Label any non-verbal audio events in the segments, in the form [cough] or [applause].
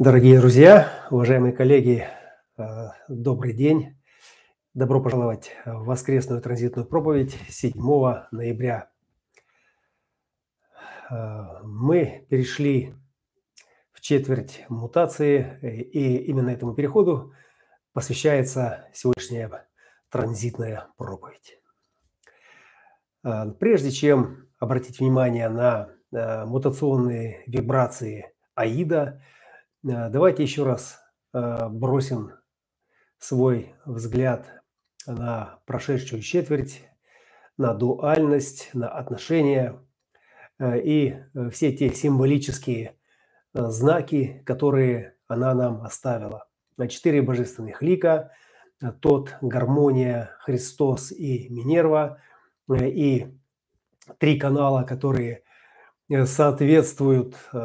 Дорогие друзья, уважаемые коллеги, э, добрый день. Добро пожаловать в воскресную транзитную проповедь 7 ноября. Э, мы перешли в четверть мутации, и именно этому переходу посвящается сегодняшняя транзитная проповедь. Э, прежде чем обратить внимание на мутационные вибрации АИДа – Э, давайте еще раз э, бросим свой взгляд на прошедшую четверть, на дуальность, на отношения э, и все те символические знаки, которые она нам оставила. Четыре божественных лика, тот, гармония, Христос и Минерва, и три канала, которые Э, соответствуют э,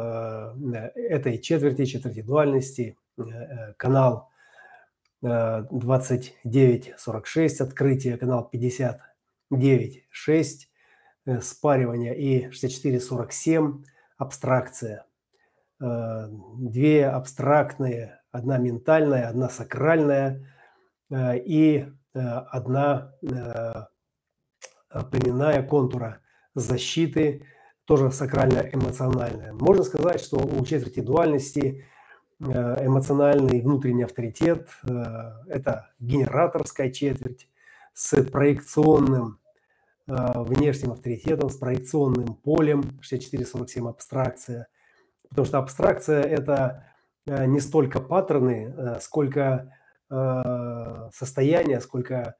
этой четверти, четверти дуальности. Э, канал 2946 открытие, канал 59.6 спаривание и 64.47 абстракция. Две абстрактные, одна ментальная, одна сакральная и одна племенная контура защиты – тоже сакрально-эмоциональное. Можно сказать, что у четверти дуальности э, эмоциональный внутренний авторитет э, – это генераторская четверть с проекционным э, внешним авторитетом, с проекционным полем, 6447 абстракция. Потому что абстракция – это не столько паттерны, сколько состояния, сколько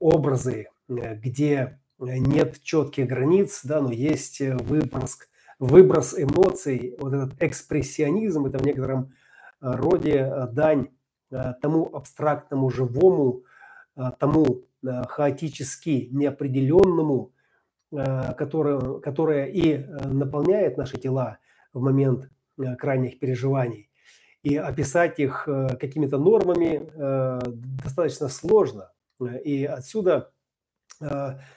образы, где нет четких границ, да, но есть э, выброс, выброс эмоций, вот этот экспрессионизм, это в некотором э, роде э, дань тому абстрактному живому, тому хаотически неопределенному, которое, которое и наполняет наши тела в момент крайних переживаний. И описать их какими-то нормами достаточно сложно. И отсюда Э,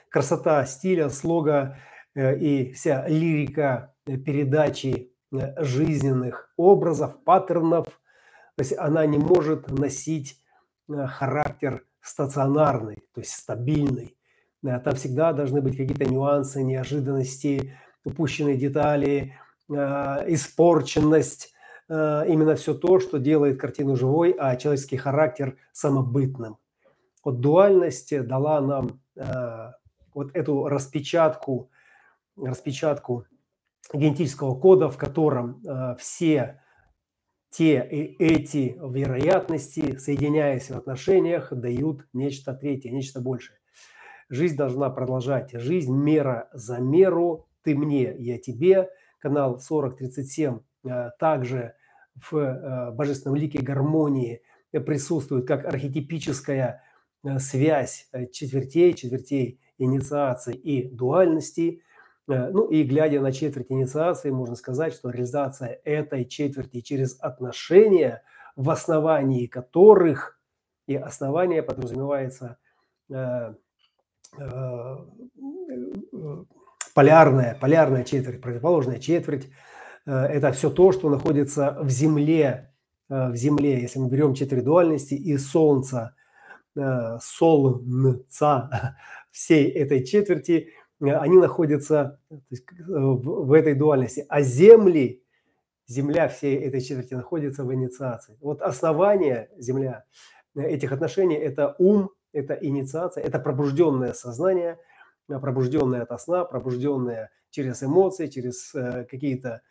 красота стиля, слога э, и вся лирика э, передачи жизненных образов, паттернов, то есть она не может носить характер стационарный, то есть стабильный. Там всегда должны быть какие-то нюансы, неожиданности, упущенные детали, испорченность, именно все то, что делает картину живой, а человеческий характер самобытным. Вот дуальность дала нам Э, вот эту распечатку, распечатку генетического кода, в котором э, все те и эти вероятности, соединяясь в отношениях, дают нечто третье, нечто большее. Жизнь должна продолжать. Жизнь мера за меру. Ты мне, я тебе. Канал 4037 э, также в божественном лике гармонии присутствует как архетипическая Э, связь э, четвертей, четвертей инициации и дуальности. Э, ну и глядя на четверть инициации, можно сказать, что реализация этой четверти через отношения, в основании которых, и основание подразумевается полярная, полярная четверть, противоположная четверть, это все то, что находится в Земле, в Земле, если мы берем четверть дуальности и Солнца – Э, солнца [laughs] всей этой четверти, э, они находятся э, в этой дуальности. А земли, земля всей этой четверти находится в инициации. Вот основание земля этих отношений – это ум, это инициация, это пробужденное сознание, пробужденное от сна, пробужденное через эмоции, через какие-то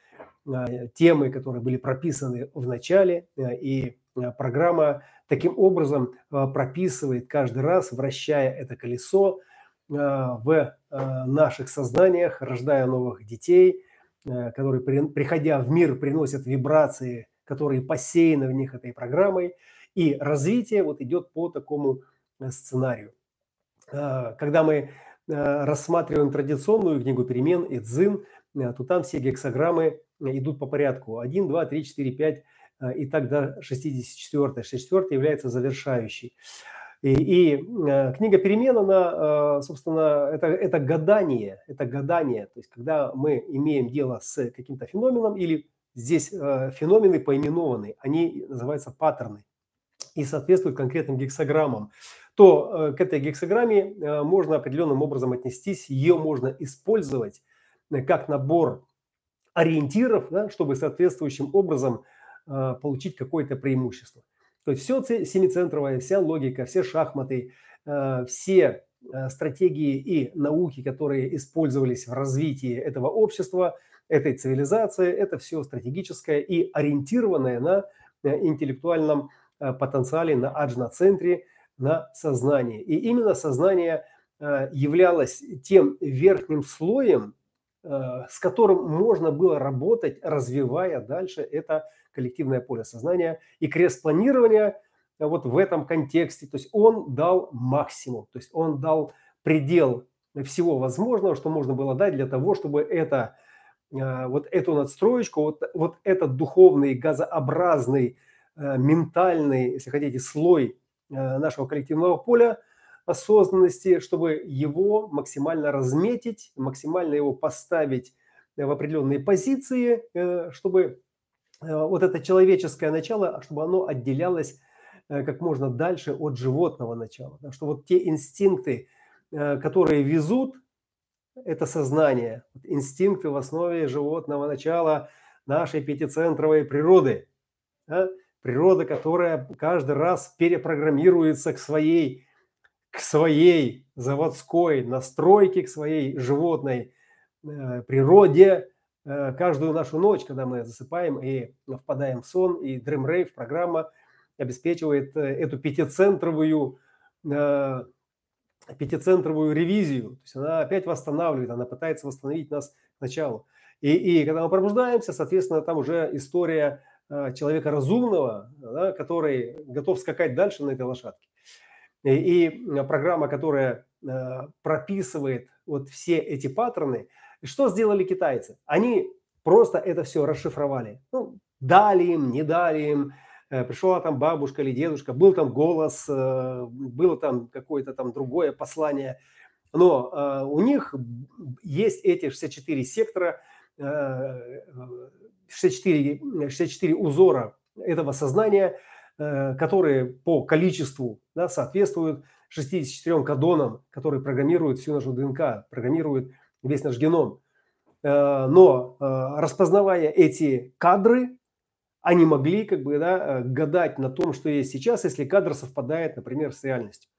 темы, которые были прописаны в начале, и программа таким образом э, прописывает каждый раз, вращая это колесо э, в э, наших сознаниях, рождая новых детей, которые, приходя в мир, приносят вибрации, которые посеяны в них этой программой. И развитие вот идет по такому сценарию. Когда мы рассматриваем традиционную книгу перемен и дзин, то там все гексограммы идут по порядку. 1, 2, 3, 4, 5, а, и тогда 64 64 является завершающей. И, и э, книга перемен, она, э, собственно, это, это гадание, это гадание, то есть когда мы имеем дело с каким-то феноменом или Здесь э, феномены поименованы, они называются паттерны и соответствуют конкретным гексограммам, то э, к этой гексограмме э, можно определенным образом отнестись, ее можно использовать э, как набор ориентиров, да, чтобы соответствующим образом получить какое-то преимущество. То есть все семицентровая, вся логика, все шахматы, э, все э, стратегии и науки, которые использовались в развитии этого общества, этой цивилизации, это все стратегическое и ориентированное на интеллектуальном потенциале, на аджна-центре, на сознание. И именно сознание являлось тем верхним слоем, с которым можно было работать, развивая дальше это коллективное поле сознания. И крест планирования э, вот в этом контексте, то есть он дал максимум, то есть он дал предел всего возможного, что можно было дать для того, чтобы это, э, вот эту надстроечку, вот, вот этот духовный, газообразный, э, ментальный, если хотите, слой нашего коллективного поля осознанности, чтобы его максимально разметить, максимально его поставить в определенные позиции, чтобы вот это человеческое начало, чтобы оно отделялось э, как можно дальше от животного начала. Да, что вот те инстинкты, э, которые везут это сознание, инстинкты в основе животного начала нашей пятицентровой природы. Да, природа, которая каждый раз перепрограммируется к своей, к своей заводской настройке, к своей животной природе, Э, каждую нашу ночь, когда мы засыпаем и впадаем в сон, и Dream Rave программа обеспечивает э, эту пятицентровую, э, пятицентровую ревизию. То есть она опять восстанавливает, она пытается восстановить нас к началу. И, и когда мы пробуждаемся, соответственно, там уже история человека разумного, да, который готов скакать дальше на этой лошадке. И, и программа, которая прописывает вот все эти паттерны – и что сделали китайцы? Они просто это все расшифровали. Ну, дали им, не дали им. Э, пришла там бабушка или дедушка, был там голос, э, было там какое-то там другое послание. Но э, у них есть эти 64 сектора, 64, 64 узора этого сознания, которые по количеству да, соответствуют 64 кадонам, которые программируют всю нашу ДНК, программируют весь наш геном. Э, но э, распознавая эти кадры, они могли как бы да, э, гадать на том, что есть сейчас, если кадр совпадает, например, с реальностью.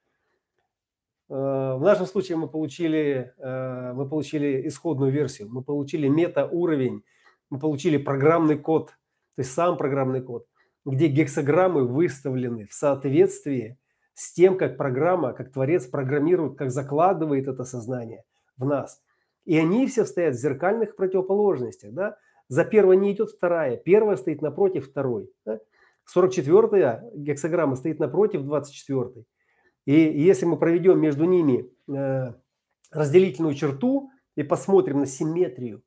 В нашем случае мы получили, мы получили исходную версию, мы получили мета-уровень, мы получили программный код, то есть сам программный код, где гексограммы выставлены в соответствии с тем, как программа, как творец программирует, как закладывает это сознание в нас. И они все стоят в зеркальных противоположностях. Да? За первой не идет вторая. Первая стоит напротив второй. Да? 44-я гексограмма стоит напротив 24-й. И если мы проведем между ними э, разделительную черту и посмотрим на симметрию,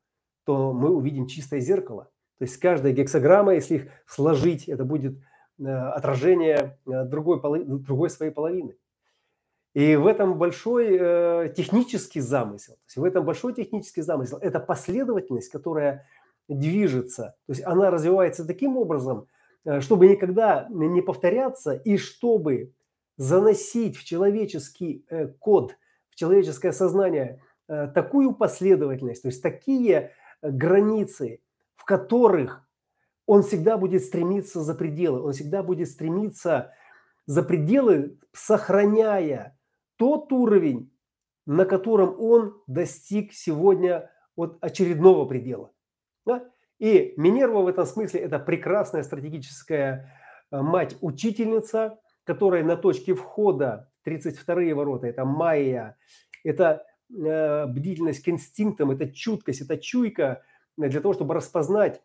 то мы увидим чистое зеркало. То есть каждая гексограмма, если их сложить, это будет э, отражение э, другой, другой своей половины. И в этом большой э, технический замысел. То есть в этом большой технический замысел. Это последовательность, которая движется. То есть она развивается таким образом, э, чтобы никогда не повторяться и чтобы заносить в человеческий э, код, в человеческое сознание э, такую последовательность, то есть такие границы, в которых он всегда будет стремиться за пределы, он всегда будет стремиться за пределы, сохраняя тот уровень, на котором он достиг сегодня от очередного предела. Да? И Минерва в этом смысле это прекрасная стратегическая э, мать-учительница, которая на точке входа 32-е ворота, это майя, это э, бдительность к инстинктам, это чуткость, это чуйка для того, чтобы распознать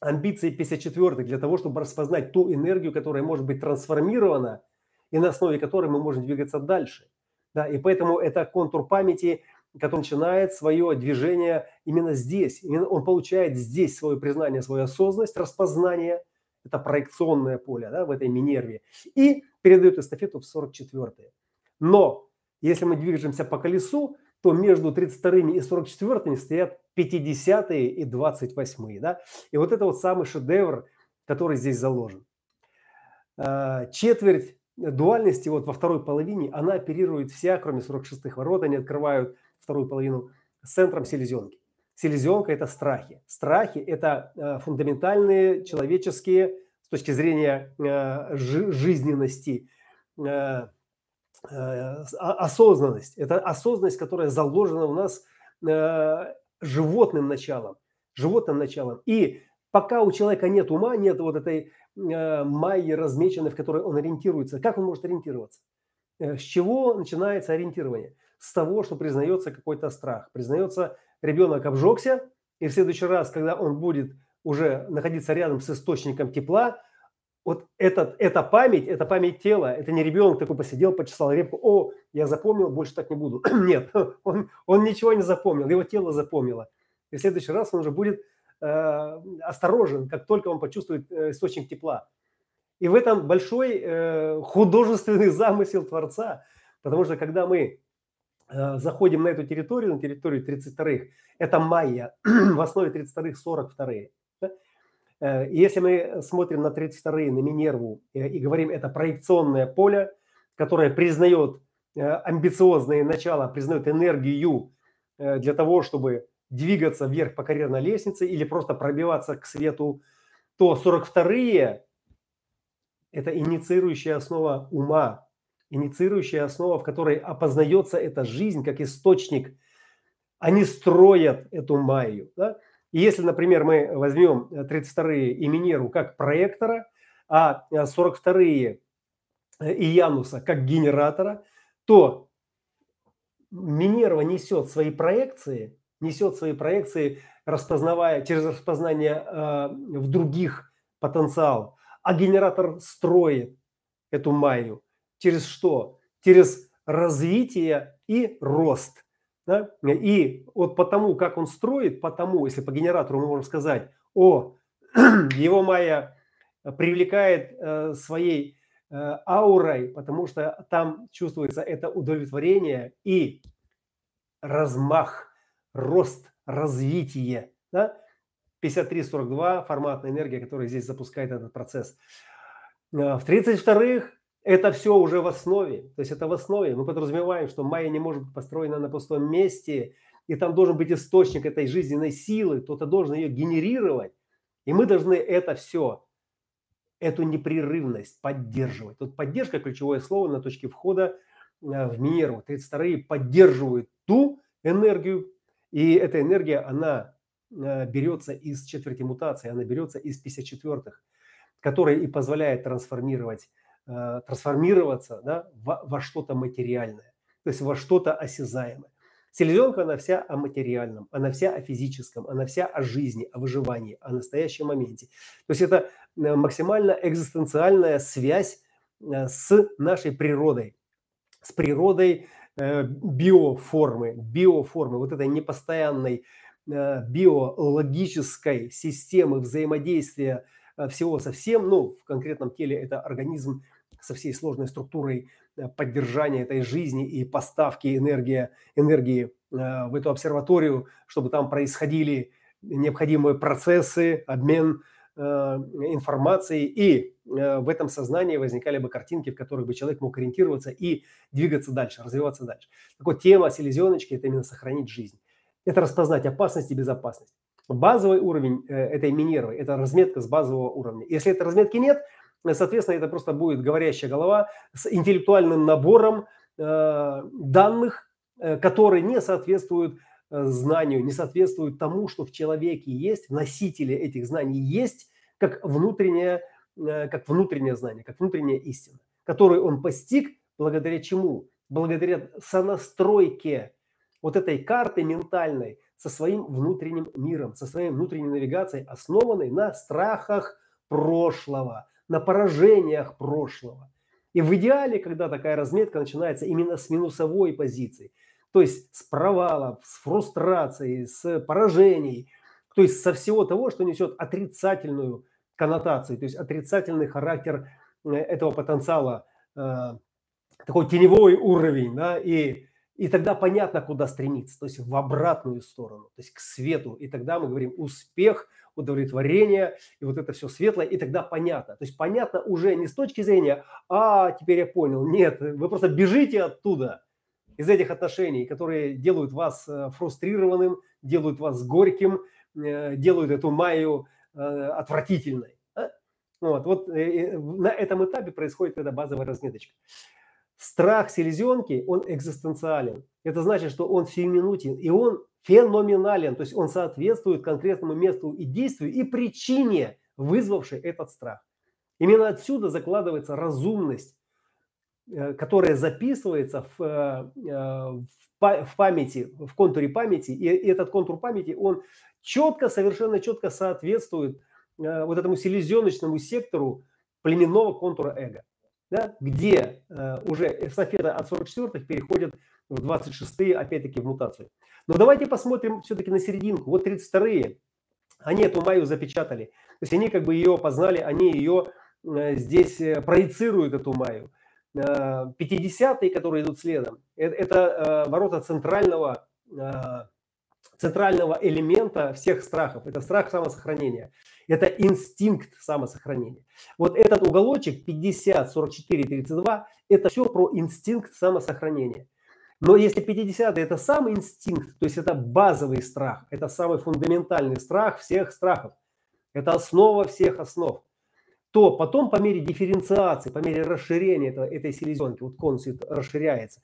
амбиции 54 для того, чтобы распознать ту энергию, которая может быть трансформирована и на основе которой мы можем двигаться дальше. Да, и поэтому это контур памяти, который начинает свое движение именно здесь. Именно он получает здесь свое признание, свою осознанность, распознание. Это проекционное поле да, в этой Минерве. И передает эстафету в 44-е. Но если мы движемся по колесу, то между 32 и 44 стоят 50-е и 28-е. Да? И вот это вот самый шедевр, который здесь заложен. А, четверть дуальности вот во второй половине, она оперирует вся, кроме 46-х ворот, они открывают вторую половину с центром селезенки. Селезенка – это страхи. Страхи – это э, фундаментальные человеческие, с точки зрения э, жизненности, э, осознанность. Это осознанность, которая заложена у нас животным началом. Животным началом. И пока у человека нет ума, нет вот этой майи размеченной, в которой он ориентируется, как он может ориентироваться? С чего начинается ориентирование? С того, что признается какой-то страх, признается ребенок обжегся, и в следующий раз, когда он будет уже находиться рядом с источником тепла, вот этот, эта память, это память тела, это не ребенок такой посидел, почесал репку, о, я запомнил, больше так не буду. [clears throat] Нет, [laughs] он, он ничего не запомнил, его тело запомнило. И в следующий раз он уже будет э, осторожен, как только он почувствует э, источник тепла. И в этом большой э, художественный [laughs] замысел Творца, потому что когда мы Э, заходим на эту территорию, на территорию 32-х, это майя, [clears throat] в основе 32-х 42-е. Э, если мы смотрим на 32-е, на Минерву э, и говорим, это проекционное поле, которое признает амбициозные начала, признает энергию для того, чтобы двигаться вверх по карьерной лестнице или просто пробиваться к свету, то 42-е – это инициирующая основа ума, инициирующая основа, в которой опознается эта жизнь как источник. Они строят эту майю. Да? И если, например, мы возьмем 32-е и Минеру как проектора, а 42-е и Януса как генератора, то Минерва несет свои проекции, несет свои проекции, распознавая через распознание э, в других потенциал, а генератор строит эту майю. Через что? Через развитие и рост. Да? И вот потому, как он строит, потому, если по генератору мы можем сказать, о, [clears throat] его майя привлекает э, своей э, аурой, потому что там чувствуется это удовлетворение и размах, рост, развитие. Да? 53-42 форматная энергия, которая здесь запускает этот процесс. Э, в 32-х это все уже в основе. То есть это в основе. Мы подразумеваем, что майя не может быть построена на пустом месте, и там должен быть источник этой жизненной силы, кто-то должен ее генерировать. И мы должны это все, эту непрерывность поддерживать. Тут поддержка – ключевое слово на точке входа э, в Минерву. 32-е поддерживают ту энергию, и эта энергия, она э, берется из четверти мутации, она берется из 54-х, которая и позволяет трансформировать Э, трансформироваться да, во, во что-то материальное, то есть во что-то осязаемое. Селезенка, она вся о материальном, она вся о физическом, она вся о жизни, о выживании, о настоящем моменте. То есть это э, максимально экзистенциальная связь с нашей природой, с природой биоформы, биоформы, вот этой непостоянной биологической системы взаимодействия всего со всем, ну, в конкретном теле это организм со всей сложной структурой э, поддержания этой жизни и поставки энергии, энергии э, в эту обсерваторию, чтобы там происходили необходимые процессы, обмен э, информацией, и в этом сознании возникали бы картинки, в которых бы человек мог ориентироваться и двигаться дальше, развиваться дальше. Так вот, тема селезеночки – это именно сохранить жизнь. Это распознать опасность и безопасность. Базовый уровень этой Минервы – это разметка с базового уровня. Если этой разметки нет – Соответственно, это просто будет говорящая голова с интеллектуальным набором э, данных, э, которые не соответствуют э, знанию, не соответствуют тому, что в человеке есть, в носителе этих знаний есть, как внутреннее, э, как внутреннее знание, как внутренняя истина, которую он постиг благодаря чему? Благодаря сонастройке вот этой карты ментальной со своим внутренним миром, со своей внутренней навигацией, основанной на страхах прошлого – на поражениях прошлого. И в идеале, когда такая разметка начинается именно с минусовой позиции, то есть с провалов, с фрустрацией, с поражений, то есть со всего того, что несет отрицательную коннотацию, то есть отрицательный характер э, этого потенциала, э, такой теневой уровень, да, и, и тогда понятно, куда стремиться, то есть в обратную сторону, то есть к свету. И тогда мы говорим успех, удовлетворение, и вот это все светлое, и тогда понятно. То есть понятно уже не с точки зрения, а, теперь я понял. Нет, вы просто бежите оттуда, из этих отношений, которые делают вас э, фрустрированным, делают вас горьким, э, делают эту маю э, отвратительной. Вот, вот на этом этапе происходит эта базовая разметочка. Страх селезенки, он экзистенциален. Это значит, что он сиюминутен, и он феноменален, то есть он соответствует конкретному месту и действию и причине, вызвавшей этот страх. Именно отсюда закладывается разумность, которая записывается в, э, в памяти, в контуре памяти, и этот контур памяти, он четко, совершенно четко соответствует э, вот этому селезеночному сектору племенного контура эго, да, где уже эстафета от 44-х переходит в 26-е, опять-таки, в мутацию. Но давайте посмотрим все-таки на серединку. Вот 32-е, они эту Майю запечатали. То есть они как бы ее познали, они ее э, здесь э, проецируют, эту Майю. 50-е, э, которые идут следом, это ворота центрального, центрального элемента всех страхов. Это страх самосохранения. Это инстинкт самосохранения. Вот этот уголочек 50, 44, 32, это все про инстинкт самосохранения. Но если 50-е это сам инстинкт, то есть это базовый страх, это самый фундаментальный страх всех страхов, это основа всех основ, то потом по мере дифференциации, по мере расширения этого, этой селезенки, вот конус расширяется,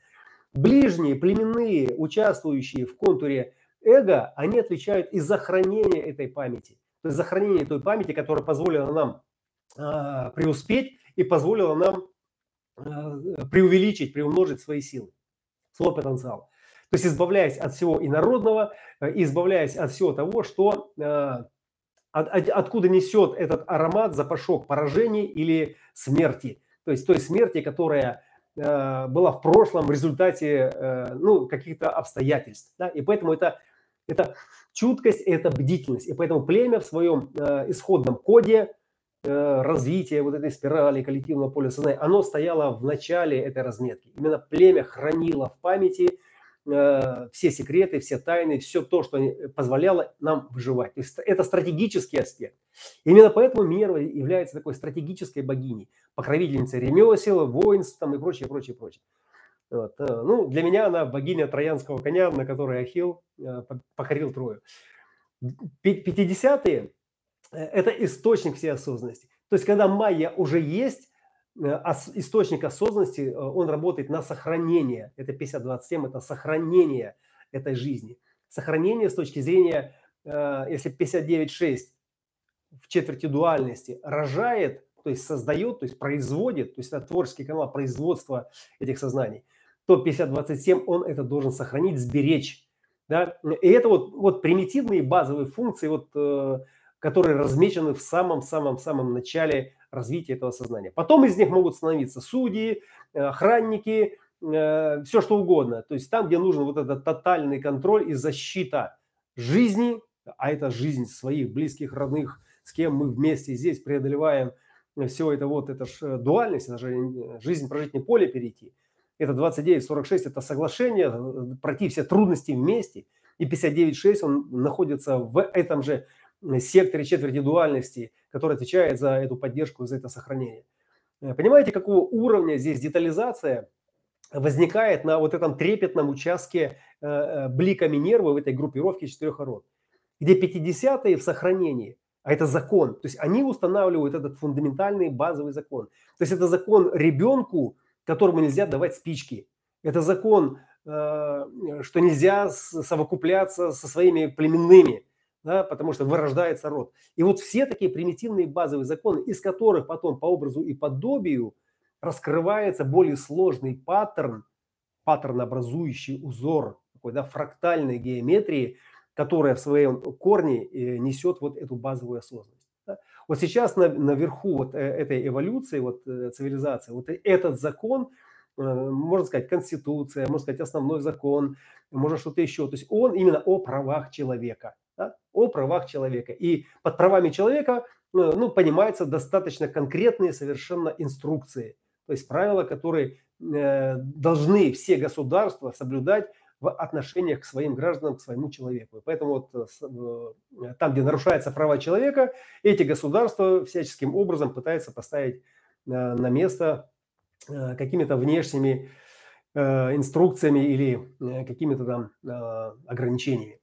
ближние, племенные, участвующие в контуре эго, они отвечают и за хранение этой памяти. То есть за хранение той памяти, которая позволила нам э, преуспеть и позволила нам э, преувеличить, приумножить свои силы свой потенциал. То есть избавляясь от всего инородного, э, избавляясь от всего того, что э, от, от, откуда несет этот аромат, запашок поражений или смерти. То есть той смерти, которая э, была в прошлом в результате э, ну, каких-то обстоятельств. Да? И поэтому это, это чуткость, это бдительность. И поэтому племя в своем э, исходном коде Э, развитие вот этой спирали коллективного поля сознания, оно стояло в начале этой разметки. Именно племя хранило в памяти все секреты, все тайны, все то, что позволяло нам выживать. То есть это стратегический аспект. Именно поэтому Мерва является такой стратегической богиней, покровительницей ремесел, воинств там, и прочее, прочее, прочее. Вот. Э, ну, для меня она богиня троянского коня, на которой Ахилл покорил Трою. 50-е Э, это источник всей осознанности. То есть, когда майя уже есть, э, источник осознанности, э, он работает на сохранение. Это 50-27, это сохранение этой жизни. Сохранение с точки зрения, если 59-6 в четверти дуальности рожает, то есть создает, то есть производит, то есть это творческий канал производства этих сознаний, то 50-27 он это должен сохранить, сберечь. Да? И это вот, вот примитивные базовые функции вот, которые размечены в самом-самом-самом начале развития этого сознания. Потом из них могут становиться судьи, э, охранники, э, все что угодно. То есть там, где нужен вот этот тотальный контроль и защита жизни, а это жизнь своих близких, родных, с кем мы вместе здесь преодолеваем все это вот, это ж э, дуальность, это же жизнь прожить не поле перейти. Это 29-46, это соглашение, пройти все трудности вместе. И 59-6, он находится в этом же секторе четверти дуальности, который отвечает за эту поддержку, за это сохранение. Э, понимаете, какого уровня здесь детализация возникает на вот этом трепетном участке э, э, бликами нерва в этой группировке четырех род, где 50-е в сохранении, а это закон. То есть они устанавливают этот фундаментальный базовый закон. То есть это закон ребенку, которому нельзя давать спички. Это закон, что нельзя совокупляться со своими племенными да, потому что вырождается род. И вот все такие примитивные базовые законы, из которых потом по образу и подобию раскрывается более сложный паттерн, паттернообразующий узор такой, да, фрактальной геометрии, которая в своем корне э, несет вот эту базовую осознанность. Да. Вот сейчас на, наверху вот э, этой эволюции, вот э, цивилизации, вот этот закон, можно сказать, конституция, можно сказать, основной закон, можно что-то еще. То есть он именно о правах человека – да, о правах человека. И под правами человека ну, ну, понимаются достаточно конкретные совершенно инструкции, то есть правила, которые э, должны все государства соблюдать в отношениях к своим гражданам, к своему человеку. поэтому вот э, там, где нарушаются права человека, эти государства всяческим образом пытаются поставить на место какими-то внешними инструкциями или какими-то там ограничениями.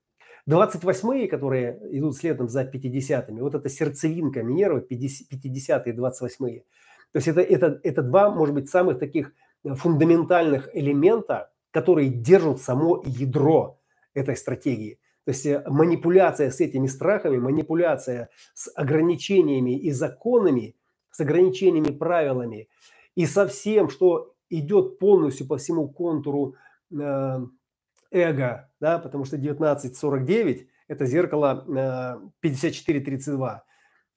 28-е, которые идут следом за 50-ми, вот это сердцевинка Минервы, 50-е и 28-е. То есть это, это, это два, может быть, самых таких э, фундаментальных элемента, которые держат само ядро этой стратегии. То есть э, манипуляция с этими страхами, манипуляция с ограничениями и законами, с ограничениями, правилами и со всем, что идет полностью по всему контуру э, эго, да, потому что 1949 – это зеркало э, 54-32.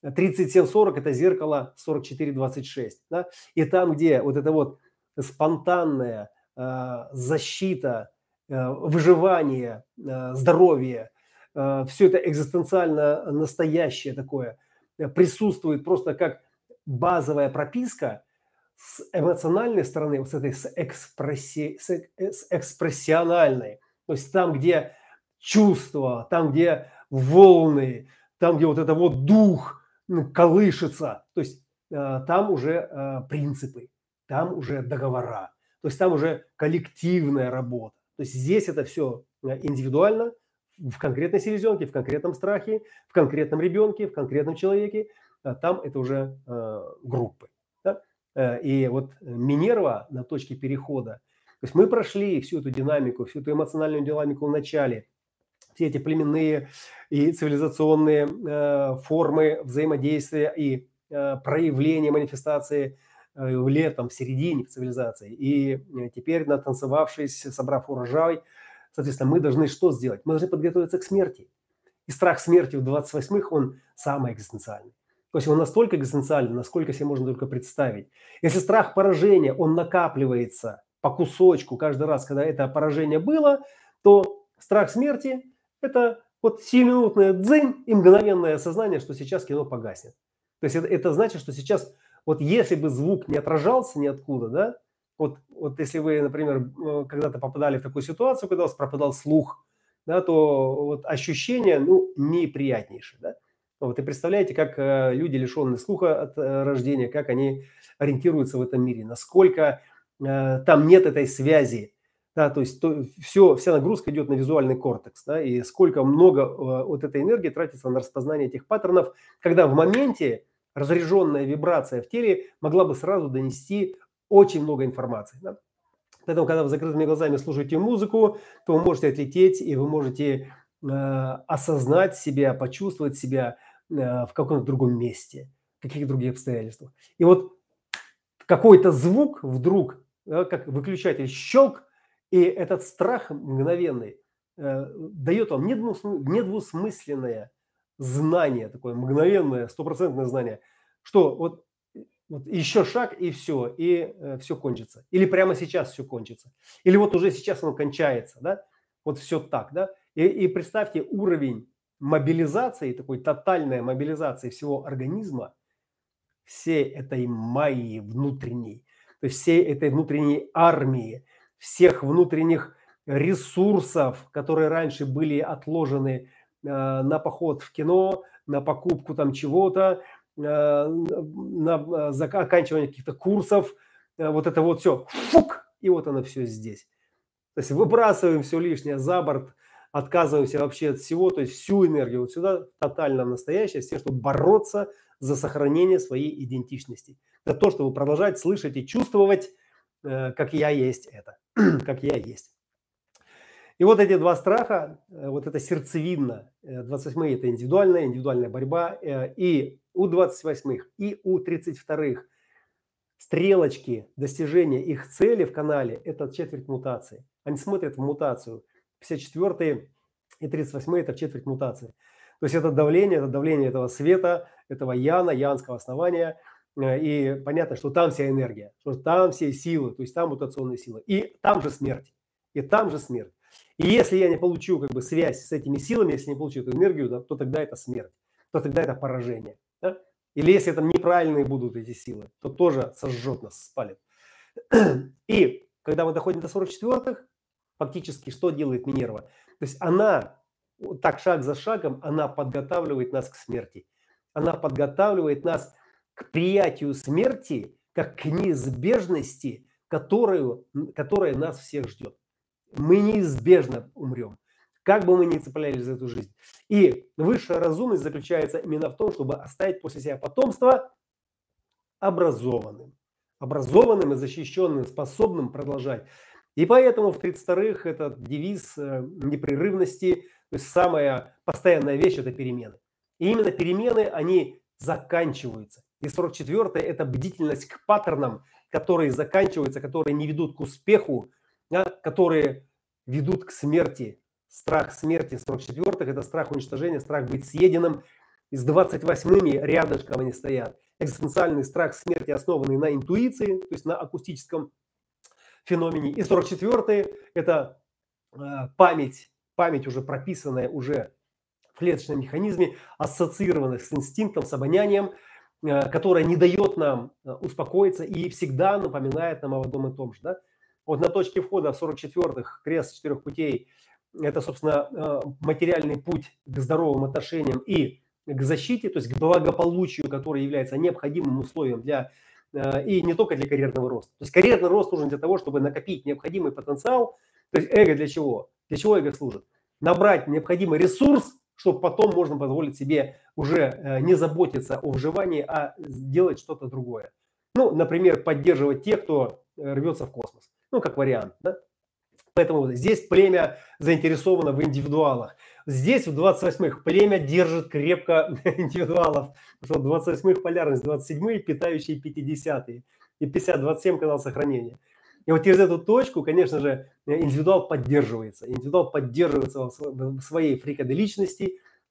37-40 – это зеркало 44-26. Да? И там, где вот это вот спонтанная э, защита, э, выживание, э, здоровье, э, все это экзистенциально настоящее такое э, присутствует просто как базовая прописка – с эмоциональной стороны, вот с этой с, экспресси, с, с экспрессиональной, то есть там, где чувства, там, где волны, там, где вот это вот дух колышется, то есть э, там уже э, принципы, там уже договора, то есть там уже коллективная работа. То есть здесь это все э, индивидуально, в конкретной селезенке, в конкретном страхе, в конкретном ребенке, в конкретном человеке, а там это уже э, группы. Э, и вот Минерва на точке перехода то есть мы прошли всю эту динамику, всю эту эмоциональную динамику в начале, все эти племенные и цивилизационные э, формы взаимодействия и э, проявления манифестации э, летом, в середине цивилизации. И теперь, натанцевавшись, собрав урожай, соответственно, мы должны что сделать? Мы должны подготовиться к смерти. И страх смерти в 28-х, он самый экзистенциальный. То есть он настолько экзистенциальный, насколько себе можно только представить. Если страх поражения, он накапливается по кусочку каждый раз, когда это поражение было, то страх смерти – это вот сиюминутное дзынь и мгновенное осознание, что сейчас кино погаснет. То есть это, это значит, что сейчас, вот если бы звук не отражался ниоткуда, да, вот, вот если вы, например, э, когда-то попадали в такую ситуацию, когда у вас пропадал слух, да, то вот ощущение, ну, неприятнейшее, да. Вот и представляете, как э, люди, лишенные слуха от э, рождения, как они ориентируются в этом мире, насколько Э, там нет этой связи, да, то есть то, все, вся нагрузка идет на визуальный кортекс, да, и сколько много вот этой энергии тратится на распознание этих паттернов, когда в моменте разряженная вибрация в теле могла бы сразу донести очень много информации. Да. Поэтому, когда вы закрытыми глазами слушаете музыку, то вы можете отлететь, и вы можете э, осознать себя, почувствовать себя в каком-то другом месте, в каких-то других обстоятельствах. И вот какой-то звук вдруг как выключатель щелк, и этот страх мгновенный э, дает вам недвусмысленное знание, такое мгновенное, стопроцентное знание, что вот, вот еще шаг и все, и э, все кончится. Или прямо сейчас все кончится. Или вот уже сейчас оно кончается, да? Вот все так, да? И, и представьте уровень мобилизации, такой тотальной мобилизации всего организма, всей этой майи внутренней, то есть всей этой внутренней армии, всех внутренних ресурсов, которые раньше были отложены э, на поход в кино, на покупку там чего-то, э, на э, оканчивание каких-то курсов, э, вот это вот все, фук, и вот оно все здесь. То есть выбрасываем все лишнее за борт, отказываемся вообще от всего, то есть всю энергию вот сюда, тотально настоящее, с тем, чтобы бороться за сохранение своей идентичности для того, чтобы продолжать слышать и чувствовать, э, как я есть это, [clears throat] как я есть. И вот эти два страха, э, вот это сердцевидно, 28-е э, это индивидуальная, индивидуальная борьба, и у 28-х, и у 32-х стрелочки достижения их цели в канале – это четверть мутации. Они смотрят в мутацию. 54-е и 38-е – это четверть мутации. То есть это давление, это давление этого света, этого яна, янского основания – Э, и понятно, что там вся энергия, что там все силы, то есть там мутационные силы. И там же смерть. И там же смерть. И если я не получу как бы связь с этими силами, если не получу эту энергию, да, то тогда это смерть, то тогда это поражение. Да? Или если это неправильные будут эти силы, то тоже сожжет нас, спалит. [clears throat] И когда мы доходим до 44-х, фактически что делает Минерва? То есть она, так шаг за шагом, она подготавливает нас к смерти. Она подготавливает нас к приятию смерти как к неизбежности, которую, которая нас всех ждет. Мы неизбежно умрем, как бы мы ни цеплялись за эту жизнь. И высшая разумность заключается именно в том, чтобы оставить после себя потомство образованным. Образованным и защищенным, способным продолжать. И поэтому в 32-х этот девиз э, непрерывности, то есть самая постоянная вещь – это перемены. И именно перемены, они заканчиваются. И 44-е – это бдительность к паттернам, которые заканчиваются, которые не ведут к успеху, да, которые ведут к смерти. Страх смерти 44-х – это страх уничтожения, страх быть съеденным. И с 28-ми рядышком они стоят. Экзистенциальный страх смерти, основанный на интуиции, то есть на акустическом феномене. И 44-е – это э, память, память уже прописанная уже в клеточном механизме, ассоциированная с инстинктом, с обонянием – Э, которая не дает нам э, успокоиться и всегда напоминает нам об одном и том же. Да? Вот на точке входа в 44-х крест четырех путей – это, собственно, материальный путь к здоровым отношениям и к защите, то есть к благополучию, который является необходимым условием для и не только для карьерного роста. То есть карьерный рост нужен для того, чтобы накопить необходимый потенциал. То есть эго для чего? Для чего эго служит? Набрать необходимый ресурс чтобы потом можно позволить себе уже э, не заботиться о выживании, а сделать что-то другое. Ну, например, поддерживать тех, кто э, рвется в космос. Ну, как вариант. Да? Поэтому здесь племя заинтересовано в индивидуалах. Здесь в 28-х племя держит крепко [laughs] индивидуалов. Что в 28-х полярность, 27-е питающие 50-е. И 50-27 канал сохранения. И вот через эту точку, конечно же, индивидуал поддерживается. Индивидуал поддерживается в своей фрикаде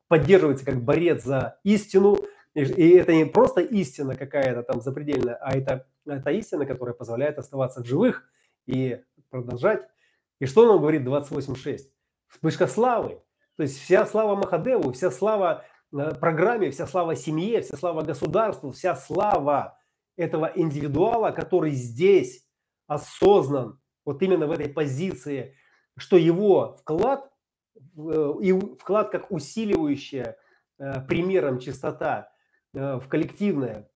поддерживается как борец за истину. И это не просто истина какая-то там запредельная, а это, это истина, которая позволяет оставаться в живых и продолжать. И что нам говорит 28.6? Вспышка славы. То есть вся слава Махадеву, вся слава э, программе, вся слава семье, вся слава государству, вся слава этого индивидуала, который здесь осознан вот именно в этой позиции, что его вклад, э, и вклад как усиливающая э, примером чистота в коллективное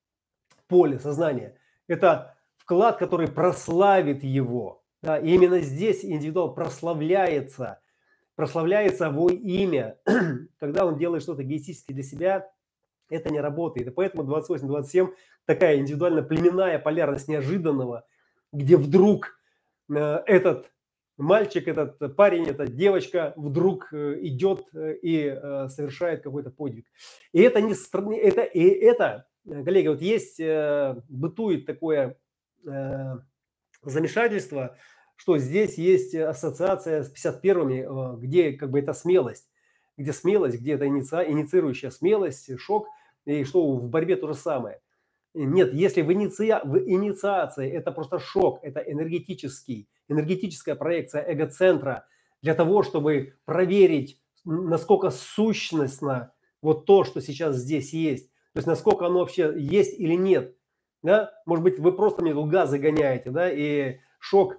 поле сознания, это вклад, который прославит его. И именно здесь индивидуал прославляется, прославляется его имя. [clears throat] Когда он делает что-то эгоистически для себя, это не работает. И поэтому 28-27 такая индивидуально племенная полярность неожиданного – где вдруг э, этот мальчик, этот парень, эта девочка вдруг э, идет э, и совершает какой-то подвиг. И это не это и это, коллеги, вот есть бытует такое замешательство, что здесь есть ассоциация с 51-ми, где как бы это смелость, где смелость, где это инициирующая смелость, шок, и что в борьбе то же самое – нет, если в, иниция... в инициации это просто шок, это энергетический, энергетическая проекция эго-центра для того, чтобы проверить, насколько сущностно вот то, что сейчас здесь есть. То есть насколько оно вообще есть или нет. Да? Может быть, вы просто мне тут газ загоняете, да, и шок э,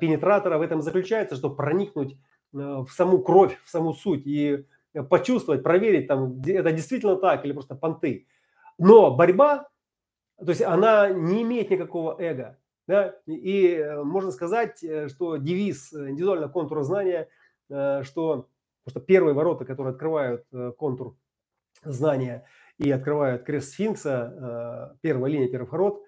пенетратора в этом заключается, чтобы проникнуть э, в саму кровь, в саму суть и почувствовать, проверить, там, это действительно так или просто понты. Но борьба то есть она не имеет никакого эго. Да? И э, можно сказать, э, что девиз индивидуального контура знания, э, что, что первые ворота, которые открывают контур знания и открывают крест сфинкса, первая линия, первый ворот,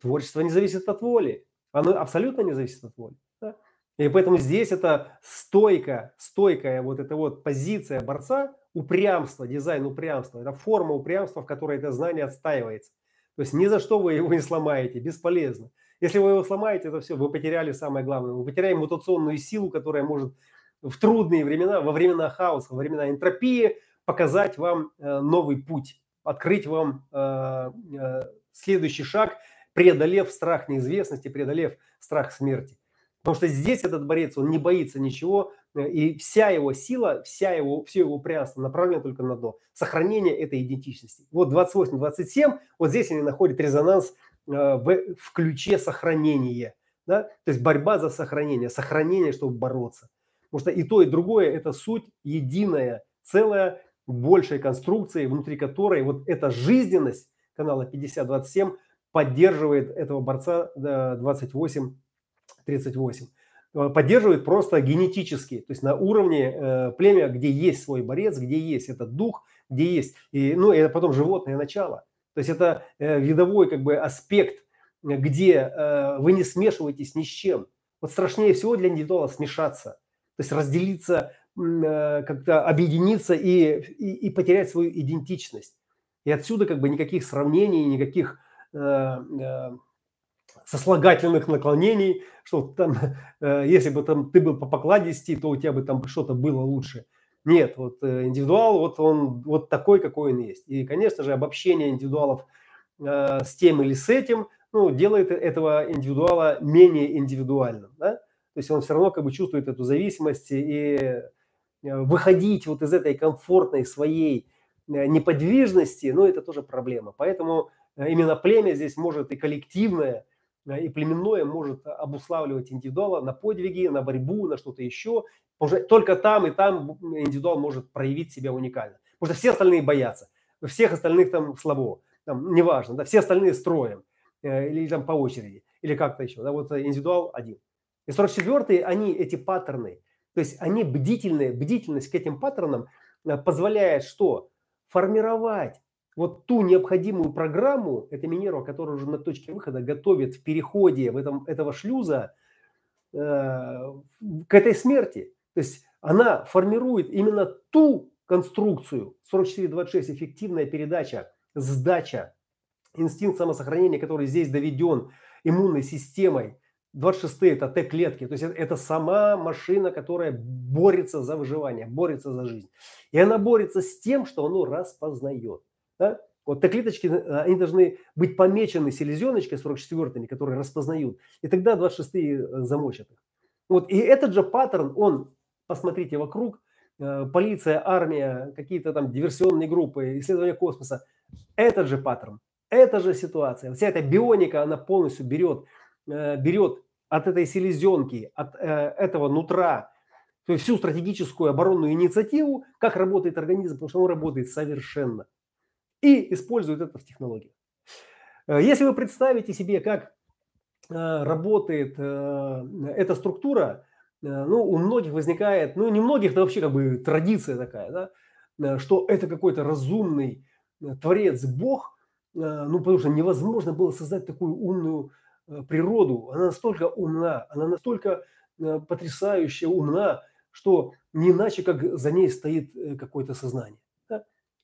творчество не зависит от воли. Оно абсолютно не зависит от воли. Да? И поэтому здесь это стойка, стойкая вот эта вот позиция борца, упрямство, дизайн упрямства, это форма упрямства, в которой это знание отстаивается. То есть ни за что вы его не сломаете, бесполезно. Если вы его сломаете, то все, вы потеряли самое главное. Вы потеряли мутационную силу, которая может в трудные времена, во времена хаоса, во времена энтропии показать вам э, новый путь, открыть вам э, э, следующий шаг, преодолев страх неизвестности, преодолев страх смерти. Потому что здесь этот борец, он не боится ничего, э, и вся его сила, вся его, все его упрямство направлено только на одно – сохранение этой идентичности. Вот 28-27, вот здесь они находят резонанс в, в ключе сохранения. Да? То есть борьба за сохранение, сохранение, чтобы бороться. Потому что и то, и другое – это суть единая, целая, большей конструкции, внутри которой вот эта жизненность канала 5027 поддерживает этого борца 28-38 поддерживает просто генетически, то есть на уровне э, племя, где есть свой борец, где есть этот дух, где есть, и, ну, и потом животное начало. То есть это э, видовой как бы аспект, где э, вы не смешиваетесь ни с чем. Вот страшнее всего для индивидуала смешаться, то есть разделиться, э, как-то объединиться и, и, и потерять свою идентичность. И отсюда как бы никаких сравнений, никаких э, э, сослагательных наклонений, что там, [laughs] э, если бы там ты был по покладисти, то у тебя бы там что-то было лучше. Нет, вот э, индивидуал, вот он вот такой, какой он есть. И, конечно же, обобщение индивидуалов э, с тем или с этим, ну, делает этого индивидуала менее индивидуальным, да? То есть он все равно как бы чувствует эту зависимость и э, выходить вот из этой комфортной своей э, неподвижности, ну, это тоже проблема. Поэтому именно племя здесь может и коллективное, и племенное может обуславливать индивидуала на подвиги, на борьбу, на что-то еще. Уже только там и там индивидуал может проявить себя уникально. Потому что все остальные боятся, всех остальных там слабо, там, неважно, да, все остальные строем э, или там по очереди, или как-то еще. Да, вот индивидуал один. И 44-е, они эти паттерны, то есть они бдительные, бдительность к этим паттернам э, позволяет что? Формировать вот ту необходимую программу, это Минерва, которая уже на точке выхода готовит в переходе в этом, этого шлюза э, к этой смерти. То есть она формирует именно ту конструкцию 4426 эффективная передача, сдача, инстинкт самосохранения, который здесь доведен иммунной системой. 26 это Т-клетки, то есть это, это сама машина, которая борется за выживание, борется за жизнь. И она борется с тем, что оно распознает. Да? Вот Т-клеточки, э, они должны быть помечены селезеночкой 44-ми, которые распознают. И тогда 26-е э, замочат их. Вот, и этот же паттерн, он, посмотрите вокруг, э, полиция, армия, какие-то там диверсионные группы, исследования космоса, этот же паттерн, эта же ситуация. Вся эта бионика, она полностью берет, берет от этой селезенки, от этого нутра, то есть всю стратегическую оборонную инициативу, как работает организм, потому что он работает совершенно и используют это в технологиях. Э, если вы представите себе, как э, работает э, эта структура, ну, у многих возникает, ну, не многих, это вообще как бы традиция такая, да, что это какой-то разумный творец, Бог, ну, потому что невозможно было создать такую умную природу. Она настолько умна, она настолько потрясающе умна, что не иначе, как за ней стоит какое-то сознание.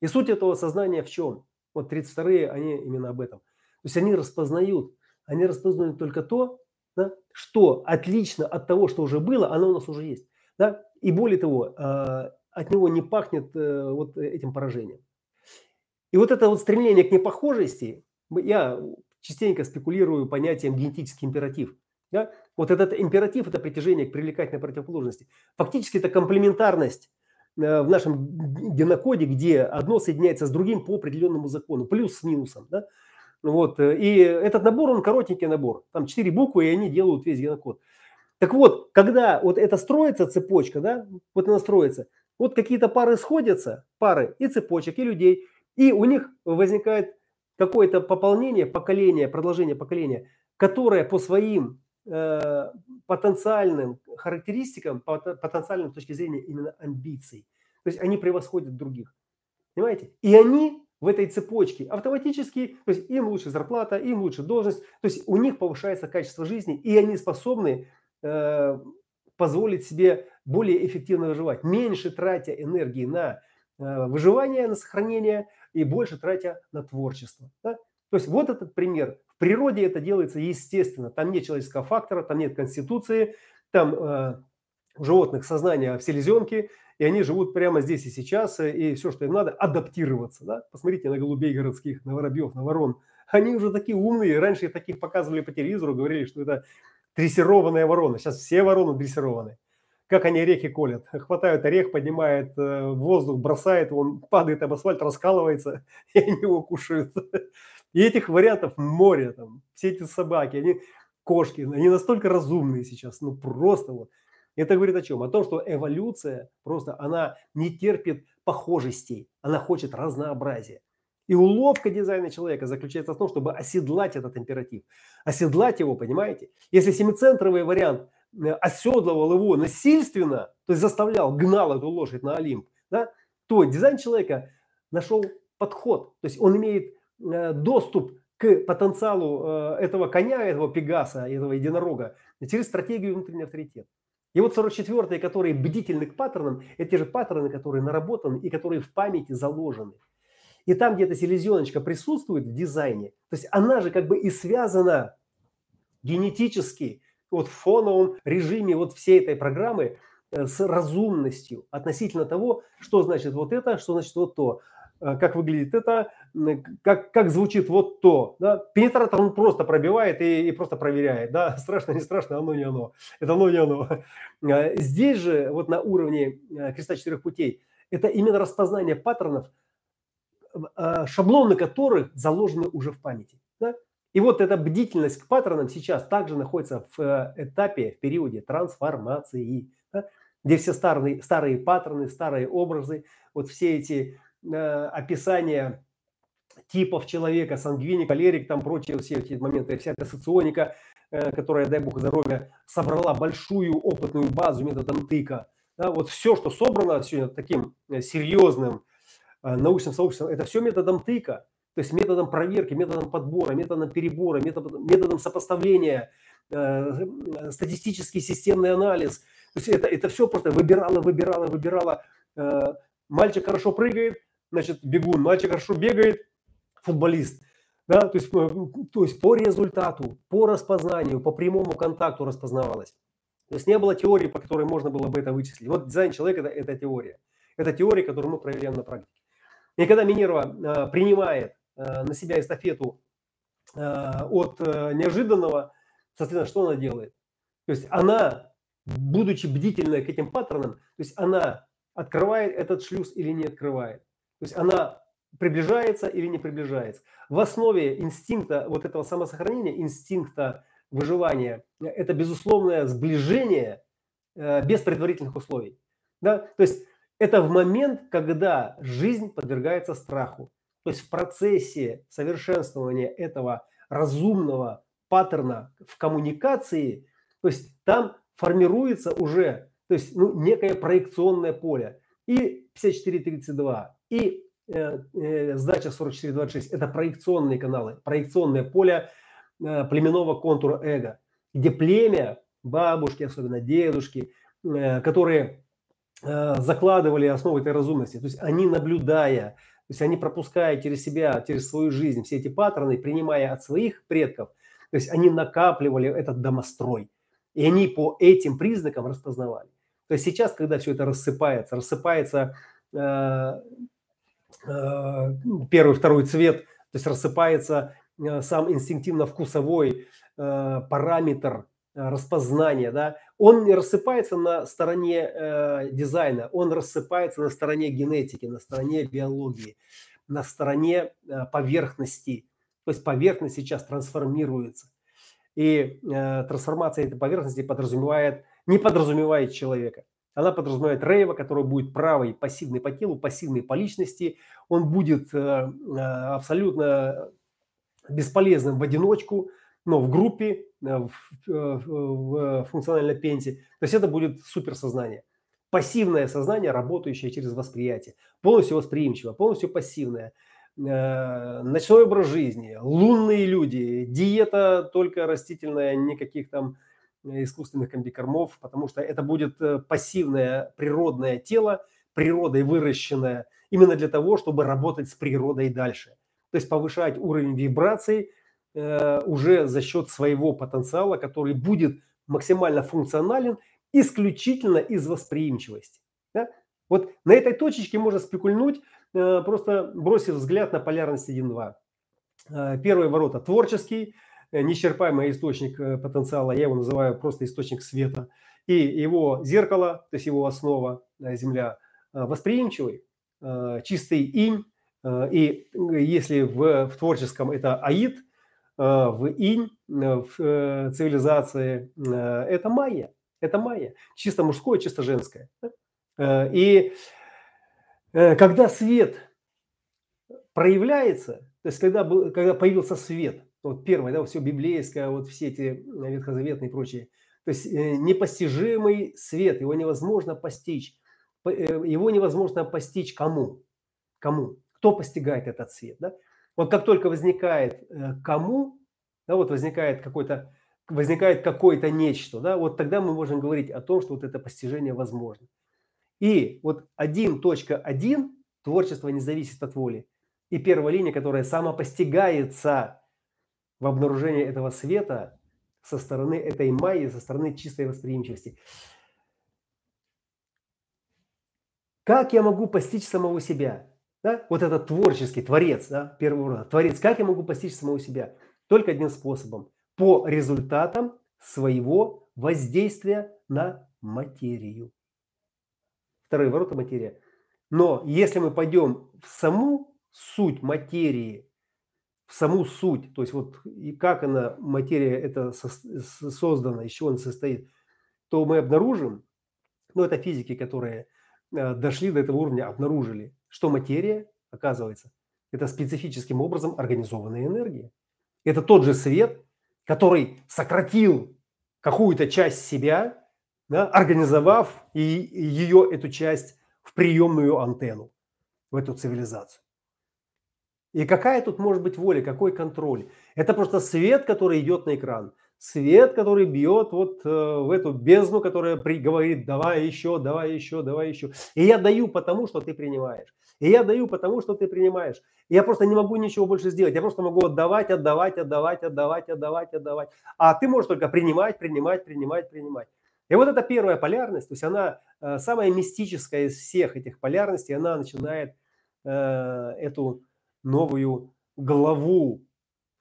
И суть этого сознания в чем? Вот 32-е, они именно об этом. То есть они распознают, они распознают только то, да, что отлично от того, что уже было, оно у нас уже есть. Да? И более того, э, от него не пахнет э, вот этим поражением. И вот это вот стремление к непохожести, я частенько спекулирую понятием генетический императив. Да? Вот этот императив – это притяжение к привлекательной противоположности. Фактически это комплементарность в нашем генокоде, где одно соединяется с другим по определенному закону, плюс с минусом. Да? Вот. Э, и этот набор, он коротенький набор. Там четыре буквы, и они делают весь генокод. Так вот, когда вот это строится цепочка, да, вот она строится, вот какие-то пары сходятся, пары и цепочек, и людей, и у них возникает какое-то пополнение поколения, продолжение поколения, которое по своим Э, потенциальным характеристикам, потенциальным с точки зрения именно амбиций. То есть они превосходят других. Понимаете? И они в этой цепочке автоматически, то есть им лучше зарплата, им лучше должность, то есть у них повышается качество жизни, и они способны э, позволить себе более эффективно выживать, меньше тратя энергии на э, выживание, на сохранение и больше тратя на творчество. Да? То есть вот этот пример природе это делается естественно. Там нет человеческого фактора, там нет конституции, там э, у животных сознание в селезенке, и они живут прямо здесь и сейчас, и все, что им надо, адаптироваться. Да? Посмотрите на голубей городских, на воробьев, на ворон. Они уже такие умные. Раньше таких показывали по телевизору, говорили, что это дрессированная ворона. Сейчас все вороны дрессированные. как они орехи колят. Хватают орех, поднимает э, воздух, бросает, он падает об асфальт, раскалывается, [laughs] и они его кушают. И этих вариантов море, там, все эти собаки, они кошки, они настолько разумные сейчас, ну просто вот. Это говорит о чем? О том, что эволюция просто, она не терпит похожестей, она хочет разнообразия. И уловка дизайна человека заключается в том, чтобы оседлать этот императив. Оседлать его, понимаете? Если семицентровый вариант – Э, оседлывал его насильственно, то есть заставлял, гнал эту лошадь на Олимп, да, то дизайн человека нашел подход. То есть он имеет доступ к потенциалу э, этого коня, этого пегаса, этого единорога через стратегию внутренний авторитет. И вот 44-е, которые бдительны к паттернам, это те же паттерны, которые наработаны и которые в памяти заложены. И там, где эта селезеночка присутствует в дизайне, то есть она же как бы и связана генетически вот в фоновом режиме вот всей этой программы э, с разумностью относительно того, что значит вот это, что значит вот то, э, как выглядит это, как, как звучит вот то. Да? Пенетратор он просто пробивает и, и просто проверяет. Да? [laughs] Страшно, не страшно, оно не оно. Это оно не оно. А [laughs] здесь же, вот на уровне э, креста четырех путей, это именно распознание паттернов, шаблоны которых заложены уже в памяти. Да? И вот эта бдительность к паттернам сейчас также находится в э, этапе, в периоде трансформации, да, где все старые, старые паттерны, старые образы, вот все эти э, описания типов человека, сангвиник, колерик, там прочие все эти моменты, вся эта соционика, э, которая, дай бог здоровья, собрала большую опытную базу методом тыка. Да, вот все, что собрано сегодня таким э, серьезным научным сообществом, это все методом тыка. То есть методом проверки, методом подбора, методом перебора, методом, методом сопоставления, э, статистический системный анализ. То есть это, это все просто выбирало, выбирало, выбирало. Э, мальчик хорошо прыгает, значит, бегун. Мальчик хорошо бегает, футболист. Да? То, есть, э, то есть по результату, по распознанию, по прямому контакту распознавалось. То есть не было теории, по которой можно было бы это вычислить. Вот дизайн человека это, – это теория. Это теория, которую мы проверяем на практике. И когда Минерва э, принимает Э, на себя эстафету э, от э, неожиданного, соответственно, что она делает? То есть она, будучи бдительной к этим паттернам, то есть она открывает этот шлюз или не открывает. То есть она приближается или не приближается. В основе инстинкта вот этого самосохранения, инстинкта выживания, это безусловное сближение без предварительных условий. Да? То есть это в момент, когда жизнь подвергается страху. То есть в процессе совершенствования этого разумного паттерна в коммуникации, то есть там формируется уже то есть, ну, некое проекционное поле. И 5432, и э, э, сдача 4426 – это проекционные каналы, проекционное поле э, племенного контура эго, где племя, бабушки, особенно дедушки, э, которые э, закладывали основу этой разумности, то есть они, наблюдая то есть они пропуская через себя, через свою жизнь все эти паттерны, принимая от своих предков, то есть они накапливали этот домострой. И они по этим признакам распознавали. То есть сейчас, когда все это рассыпается, рассыпается э, э, первый, второй цвет, то есть рассыпается э, сам инстинктивно-вкусовой э, параметр Э, распознания, да, он не рассыпается на стороне э, дизайна, он рассыпается на стороне генетики, на стороне биологии, на стороне э, поверхности. То есть поверхность сейчас трансформируется. И э, трансформация этой поверхности подразумевает, не подразумевает человека. Она подразумевает Рейва, который будет правый, пассивный по телу, пассивный по личности. Он будет э, э абсолютно бесполезным в одиночку, но в группе, э, в, функциональной пенте. То есть это будет суперсознание. Пассивное сознание, работающее через восприятие. Полностью восприимчивое, полностью пассивное. Ночной образ жизни, лунные люди, диета только растительная, никаких там искусственных комбикормов, потому что это будет пассивное природное тело, природой выращенное, именно для того, чтобы работать с природой дальше. То есть повышать уровень вибраций – Э, уже за счет своего потенциала, который будет максимально функционален исключительно из восприимчивости. Да? Вот на этой точечке можно спекульнуть, э, просто бросив взгляд на полярность 1-2. Э, первые ворота творческий, неисчерпаемый источник потенциала, я его называю просто источник света. И его зеркало, то есть его основа, Земля, восприимчивый, чистый инь, и если в, в творческом это аид, в инь, в цивилизации это майя, это майя, чисто мужское, чисто женское. И когда свет проявляется, то есть когда, был, когда появился свет, вот первое, да, все библейское, вот все эти э, ветхозаветные и прочие, то есть э, непостижимый свет, его невозможно постичь. Э, его невозможно постичь кому? Кому? Кто постигает этот свет? Да? Вот как только возникает кому, да, вот возникает какой-то возникает какое-то нечто, да, вот тогда мы можем говорить о том, что вот это постижение возможно. И вот 1.1 творчество не зависит от воли. И первая линия, которая самопостигается в обнаружении этого света со стороны этой майи, со стороны чистой восприимчивости. Как я могу постичь самого себя? Да? Вот этот творческий творец, да, первый уровень, творец. Как я могу постичь самого себя? Только одним способом. По результатам своего воздействия на материю. Вторые ворота материя. Но если мы пойдем в саму суть материи, саму суть, то есть вот и как она, материя это создана, из чего она состоит, то мы обнаружим, ну это физики, которые э, дошли до этого уровня, обнаружили, что материя, оказывается, это специфическим образом организованная энергия. Это тот же свет, который сократил какую-то часть себя, да, организовав и ее, эту часть, в приемную антенну, в эту цивилизацию. И какая тут может быть воля, какой контроль? Это просто свет, который идет на экран. Свет, который бьет вот э, в эту бездну, которая при, говорит, давай еще, давай еще, давай еще. И я даю потому, что ты принимаешь. И я даю потому, что ты принимаешь. И я просто не могу ничего больше сделать. Я просто могу отдавать, отдавать, отдавать, отдавать, отдавать, отдавать. А ты можешь только принимать, принимать, принимать, принимать. И вот эта первая полярность, то есть она э, самая мистическая из всех этих полярностей, она начинает э, эту новую главу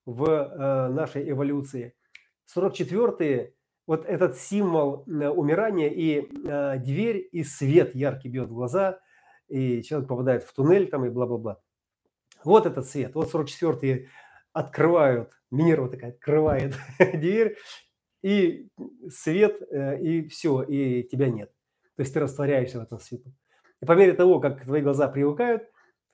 в э, нашей эволюции. 44-е, вот этот символ э, умирания и э, дверь, и свет яркий бьет в глаза, и человек попадает в туннель там и бла-бла-бла. Вот этот свет. Вот 44-е открывают, Минерва такая открывает [laughs] дверь, и свет, и все, и тебя нет. То есть ты растворяешься в этом свету. И по мере того, как твои глаза привыкают,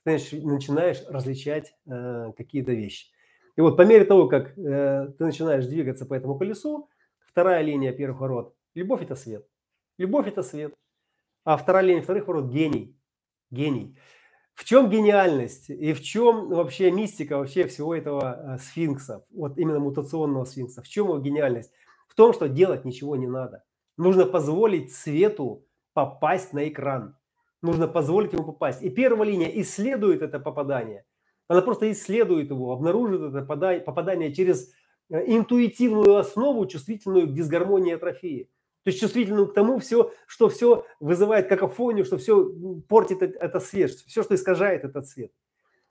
ты начинаешь различать э, какие-то вещи. И вот по мере того, как э, ты начинаешь двигаться по этому колесу, вторая линия первых ворот – любовь – это свет. Любовь – это свет. А вторая линия вторых ворот – гений. Гений. В чем гениальность и в чем вообще мистика вообще всего этого э, сфинкса, вот именно мутационного сфинкса? В чем его гениальность? В том, что делать ничего не надо. Нужно позволить свету попасть на экран нужно позволить ему попасть. И первая линия исследует это попадание. Она просто исследует его, обнаружит это попадание через э, интуитивную основу, чувствительную к дисгармонии атрофии. То есть чувствительную к тому, все, что все вызывает какофонию, что все портит этот свет, все, что искажает этот свет.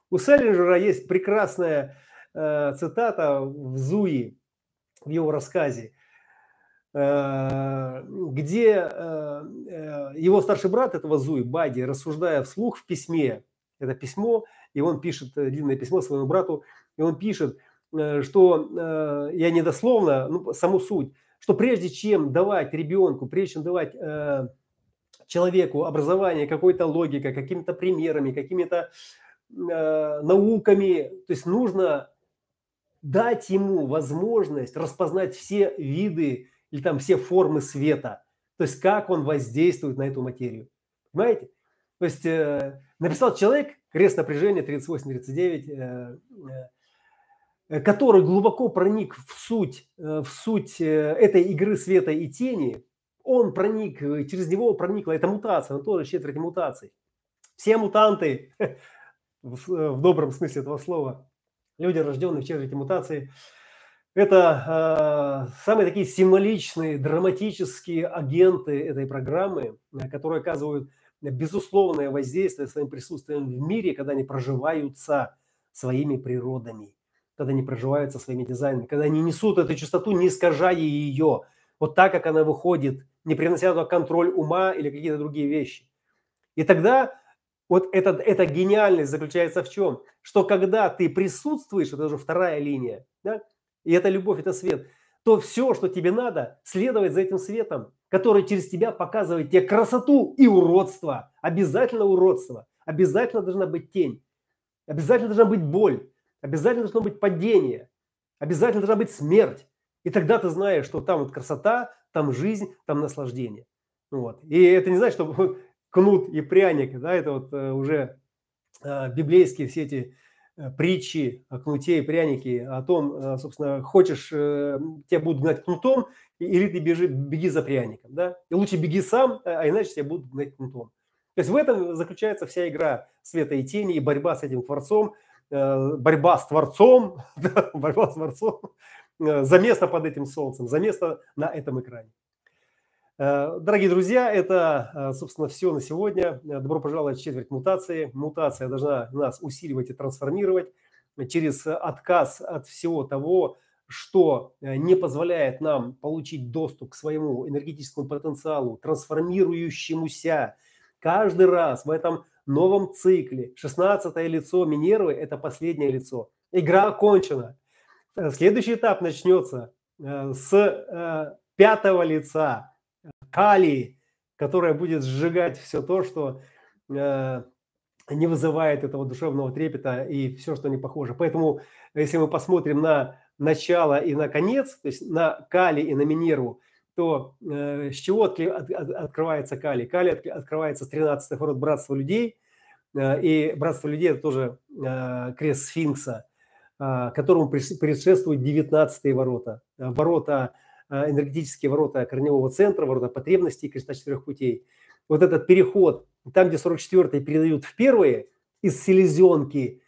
У Селлинджера есть прекрасная э, цитата в Зуи, в его рассказе. Э, где э, э, его старший брат этого Зуи, Бади, рассуждая вслух в письме, это письмо, и он пишет длинное письмо своему брату, и он пишет, что я недословно, ну, саму суть, что прежде чем давать ребенку, прежде чем давать человеку образование какой-то логикой, какими-то примерами, какими-то науками, то есть нужно дать ему возможность распознать все виды или там все формы света. То есть как он воздействует на эту материю. Понимаете? То есть э, написал человек, крест напряжения 38-39, э, э, который глубоко проник в суть, э, в суть э, этой игры света и тени. Он проник, э, через него проникла эта мутация, он тоже четверть мутаций. Все мутанты, [laughs] в, в добром смысле этого слова, люди, рожденные в четверти мутации, это э, самые такие символичные, драматические агенты этой программы, э, которые оказывают безусловное воздействие своим присутствием в мире, когда они проживаются своими природами, когда они проживаются своими дизайнами, когда они несут эту частоту, не искажая ее, вот так, как она выходит, не принося туда контроль ума или какие-то другие вещи. И тогда вот это, эта гениальность заключается в чем? Что когда ты присутствуешь, это уже вторая линия, да, и это любовь, это свет, то все, что тебе надо, следовать за этим светом, который через тебя показывает тебе красоту и уродство. Обязательно уродство. Обязательно должна быть тень. Обязательно должна быть боль. Обязательно должно быть падение. Обязательно должна быть смерть. И тогда ты знаешь, что там вот красота, там жизнь, там наслаждение. Вот. И это не значит, что [laughs] кнут и пряник, да, это вот э, уже э, библейские все эти притчи о кнуте и прянике, о том, собственно, хочешь, тебя будут гнать кнутом, или ты бежи, беги за пряником, да, и лучше беги сам, а иначе тебя будут гнать кнутом. То есть в этом заключается вся игра света и тени, и борьба с этим Творцом, борьба с Творцом, [laughs] борьба с Творцом за место под этим солнцем, за место на этом экране. Э, дорогие друзья, это, э, собственно, все на сегодня. Э, добро пожаловать в четверть мутации. Мутация должна нас усиливать и трансформировать через отказ от всего того, что не позволяет нам получить доступ к своему энергетическому потенциалу, трансформирующемуся. Каждый раз в этом новом цикле 16 лицо Минервы – это последнее лицо. Игра окончена. Следующий этап начнется с пятого лица – калий, которая будет сжигать все то, что э, не вызывает этого душевного трепета и все, что не похоже. Поэтому, если мы посмотрим на начало и на конец, то есть на Кали и на Минерву, то э, с чего от, от, от, открывается Кали? Кали от, открывается с 13 ворот Братства людей, э, и Братство людей – это тоже э, крест сфинкса, э, которому предшествуют 19 ворота. Ворота – Э, энергетические ворота корневого центра, ворота потребностей креста четырех путей. Вот этот переход, там, где 44 передают в первые, из селезенки,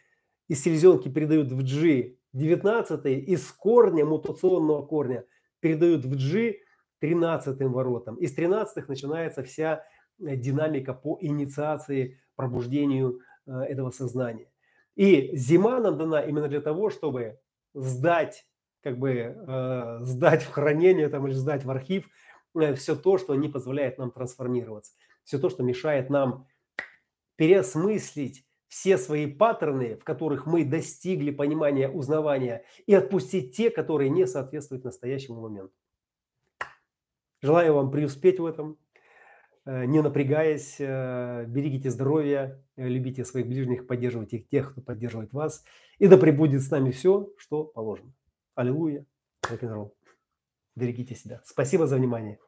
из селезенки передают в G 19 из корня, мутационного корня, передают в G 13 воротам. Из 13 начинается вся э, динамика по инициации, пробуждению э, этого сознания. И зима нам дана именно для того, чтобы сдать как бы э, сдать в хранение там, или сдать в архив э, все то, что не позволяет нам трансформироваться, все то, что мешает нам переосмыслить все свои паттерны, в которых мы достигли понимания, узнавания, и отпустить те, которые не соответствуют настоящему моменту. Желаю вам преуспеть в этом, э, не напрягаясь, э, берегите здоровье, любите своих ближних, поддерживайте тех, кто поддерживает вас, и да пребудет с нами все, что положено. Аллилуйя. Рок-н-ролл. Берегите себя. Спасибо за внимание.